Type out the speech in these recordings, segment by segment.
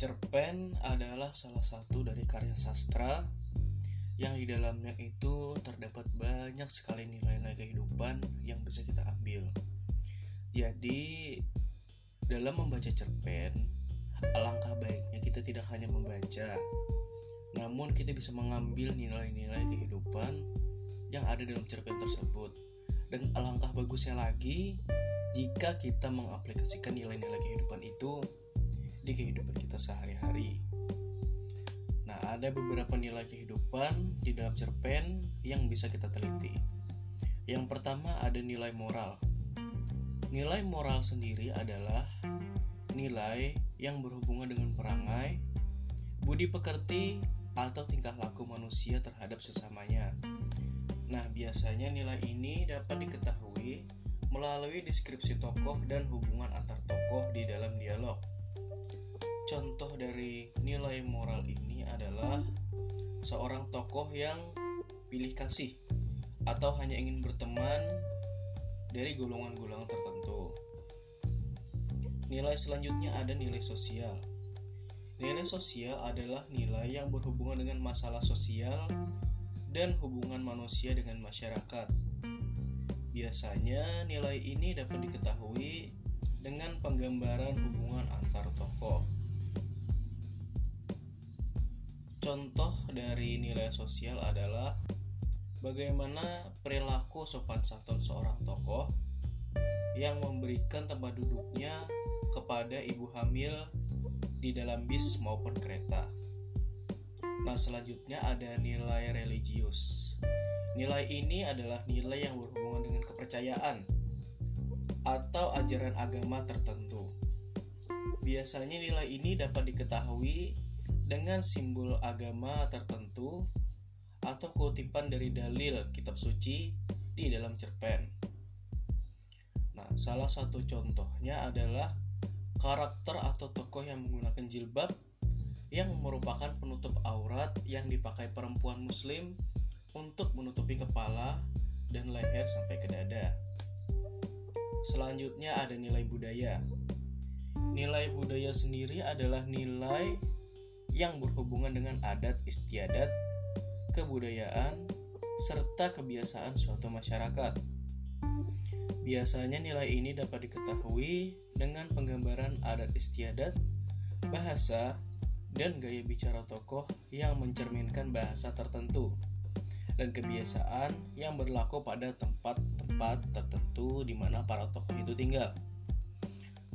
Cerpen adalah salah satu dari karya sastra yang di dalamnya itu terdapat banyak sekali nilai-nilai kehidupan yang bisa kita ambil. Jadi, dalam membaca cerpen, alangkah baiknya kita tidak hanya membaca, namun kita bisa mengambil nilai-nilai kehidupan yang ada dalam cerpen tersebut. Dan alangkah bagusnya lagi jika kita mengaplikasikan nilai-nilai kehidupan itu di kehidupan kita sehari-hari. Nah, ada beberapa nilai kehidupan di dalam cerpen yang bisa kita teliti. Yang pertama ada nilai moral. Nilai moral sendiri adalah nilai yang berhubungan dengan perangai, budi pekerti, atau tingkah laku manusia terhadap sesamanya. Nah, biasanya nilai ini dapat diketahui melalui deskripsi tokoh dan hubungan antar tokoh di dalam dialog. Contoh dari nilai moral ini adalah seorang tokoh yang pilih kasih atau hanya ingin berteman dari golongan-golongan tertentu. Nilai selanjutnya ada nilai sosial. Nilai sosial adalah nilai yang berhubungan dengan masalah sosial dan hubungan manusia dengan masyarakat. Biasanya nilai ini dapat diketahui dengan penggambaran hubungan antar tokoh. Contoh dari nilai sosial adalah bagaimana perilaku sopan santun seorang tokoh yang memberikan tempat duduknya kepada ibu hamil di dalam bis maupun kereta. Nah, selanjutnya ada nilai religius. Nilai ini adalah nilai yang berhubungan dengan kepercayaan atau ajaran agama tertentu. Biasanya nilai ini dapat diketahui dengan simbol agama tertentu atau kutipan dari dalil kitab suci di dalam cerpen. Nah, salah satu contohnya adalah karakter atau tokoh yang menggunakan jilbab yang merupakan penutup aurat yang dipakai perempuan muslim untuk menutupi kepala dan leher sampai ke dada. Selanjutnya ada nilai budaya. Nilai budaya sendiri adalah nilai yang berhubungan dengan adat istiadat, kebudayaan, serta kebiasaan suatu masyarakat. Biasanya nilai ini dapat diketahui dengan penggambaran adat istiadat, bahasa, dan gaya bicara tokoh yang mencerminkan bahasa tertentu dan kebiasaan yang berlaku pada tempat-tempat tertentu di mana para tokoh itu tinggal.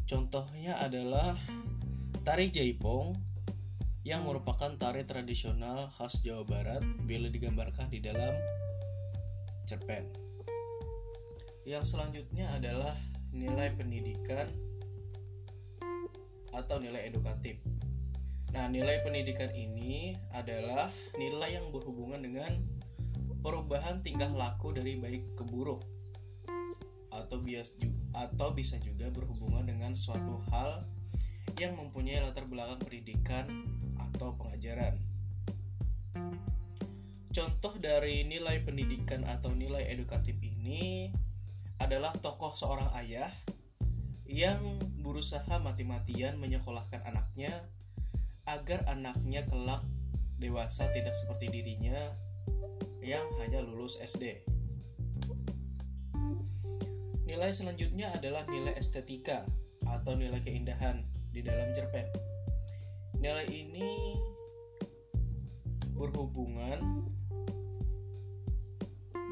Contohnya adalah tari jaipong yang merupakan tari tradisional khas Jawa Barat bila digambarkan di dalam cerpen. Yang selanjutnya adalah nilai pendidikan atau nilai edukatif. Nah, nilai pendidikan ini adalah nilai yang berhubungan dengan perubahan tingkah laku dari baik ke buruk atau bias atau bisa juga berhubungan dengan suatu hal yang mempunyai latar belakang pendidikan atau pengajaran. Contoh dari nilai pendidikan atau nilai edukatif ini adalah tokoh seorang ayah yang berusaha mati-matian menyekolahkan anaknya agar anaknya kelak dewasa tidak seperti dirinya yang hanya lulus SD. Nilai selanjutnya adalah nilai estetika atau nilai keindahan di dalam cerpen. Nilai ini berhubungan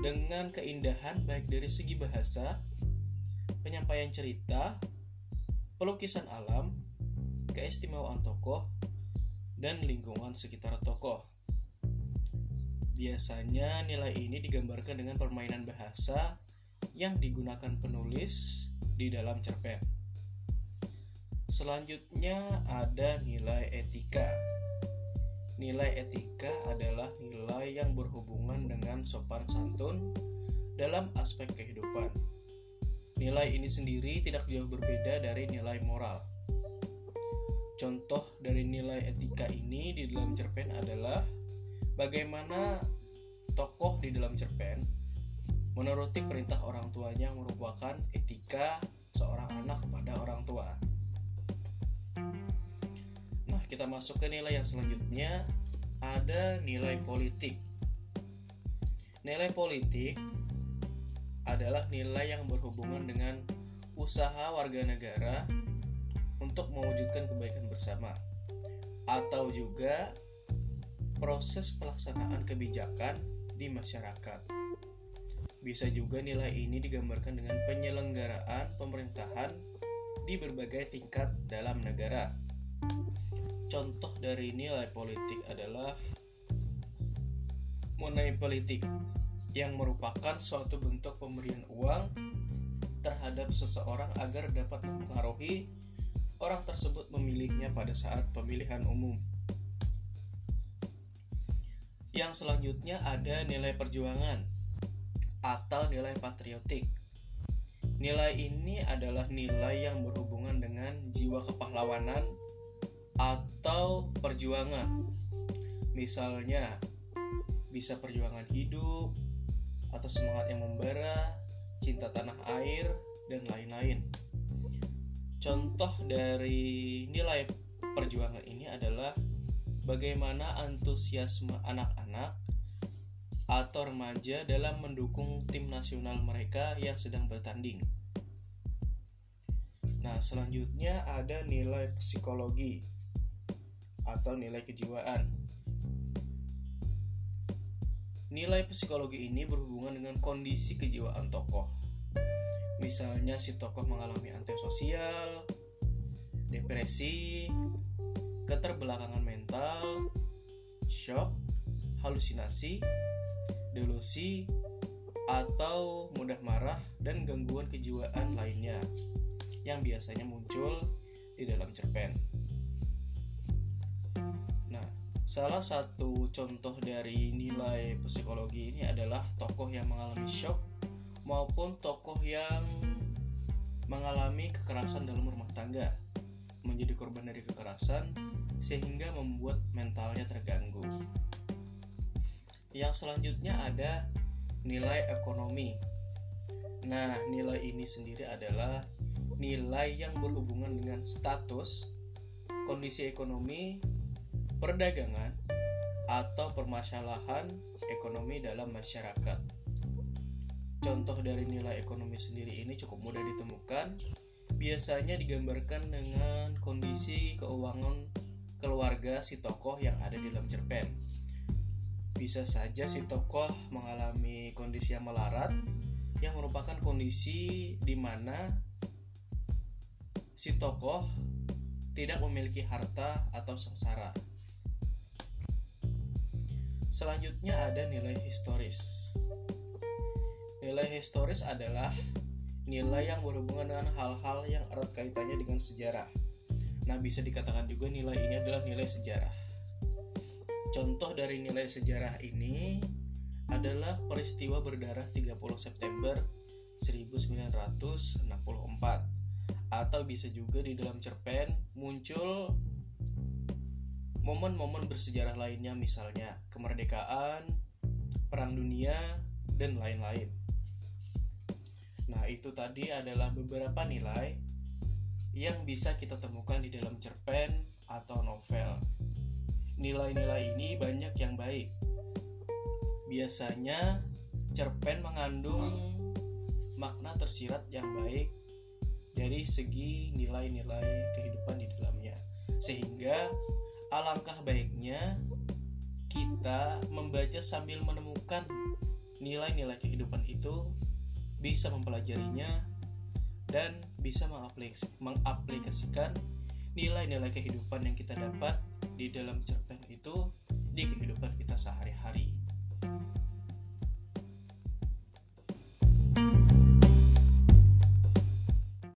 dengan keindahan baik dari segi bahasa, penyampaian cerita, pelukisan alam, keistimewaan tokoh, dan lingkungan sekitar tokoh. Biasanya nilai ini digambarkan dengan permainan bahasa yang digunakan penulis di dalam cerpen. Selanjutnya ada nilai etika. Nilai etika adalah nilai yang berhubungan dengan sopan santun dalam aspek kehidupan. Nilai ini sendiri tidak jauh berbeda dari nilai moral. Contoh dari nilai etika ini di dalam cerpen adalah bagaimana tokoh di dalam cerpen menuruti perintah orang tuanya merupakan etika seorang anak kepada orang tua kita masuk ke nilai yang selanjutnya ada nilai politik. Nilai politik adalah nilai yang berhubungan dengan usaha warga negara untuk mewujudkan kebaikan bersama atau juga proses pelaksanaan kebijakan di masyarakat. Bisa juga nilai ini digambarkan dengan penyelenggaraan pemerintahan di berbagai tingkat dalam negara. Contoh dari nilai politik adalah money politik yang merupakan suatu bentuk pemberian uang terhadap seseorang agar dapat mempengaruhi orang tersebut memilihnya pada saat pemilihan umum. Yang selanjutnya ada nilai perjuangan atau nilai patriotik. Nilai ini adalah nilai yang berhubungan dengan jiwa kepahlawanan atau perjuangan. Misalnya, bisa perjuangan hidup atau semangat yang membara, cinta tanah air, dan lain-lain. Contoh dari nilai perjuangan ini adalah bagaimana antusiasme anak-anak atau remaja dalam mendukung tim nasional mereka yang sedang bertanding. Nah, selanjutnya ada nilai psikologi atau nilai kejiwaan. Nilai psikologi ini berhubungan dengan kondisi kejiwaan tokoh Misalnya si tokoh mengalami antisosial, depresi, keterbelakangan mental, shock, halusinasi, delusi, atau mudah marah dan gangguan kejiwaan lainnya yang biasanya muncul di dalam cerpen. Salah satu contoh dari nilai psikologi ini adalah tokoh yang mengalami shock maupun tokoh yang mengalami kekerasan dalam rumah tangga menjadi korban dari kekerasan sehingga membuat mentalnya terganggu. Yang selanjutnya ada nilai ekonomi. Nah, nilai ini sendiri adalah nilai yang berhubungan dengan status, kondisi ekonomi, perdagangan, atau permasalahan ekonomi dalam masyarakat. Contoh dari nilai ekonomi sendiri ini cukup mudah ditemukan. Biasanya digambarkan dengan kondisi keuangan keluarga si tokoh yang ada di dalam cerpen. Bisa saja si tokoh mengalami kondisi yang melarat, yang merupakan kondisi di mana si tokoh tidak memiliki harta atau sengsara. Selanjutnya ada nilai historis. Nilai historis adalah nilai yang berhubungan dengan hal-hal yang erat kaitannya dengan sejarah. Nah, bisa dikatakan juga nilai ini adalah nilai sejarah. Contoh dari nilai sejarah ini adalah peristiwa berdarah 30 September 1964 atau bisa juga di dalam cerpen muncul momen-momen bersejarah lainnya misalnya kemerdekaan, perang dunia, dan lain-lain. Nah, itu tadi adalah beberapa nilai yang bisa kita temukan di dalam cerpen atau novel. Nilai-nilai ini banyak yang baik. Biasanya cerpen mengandung makna tersirat yang baik dari segi nilai-nilai kehidupan di dalamnya. Sehingga alangkah baiknya kita membaca sambil menemukan nilai-nilai kehidupan itu bisa mempelajarinya dan bisa mengaplikasikan nilai-nilai kehidupan yang kita dapat di dalam cerpen itu di kehidupan kita sehari-hari.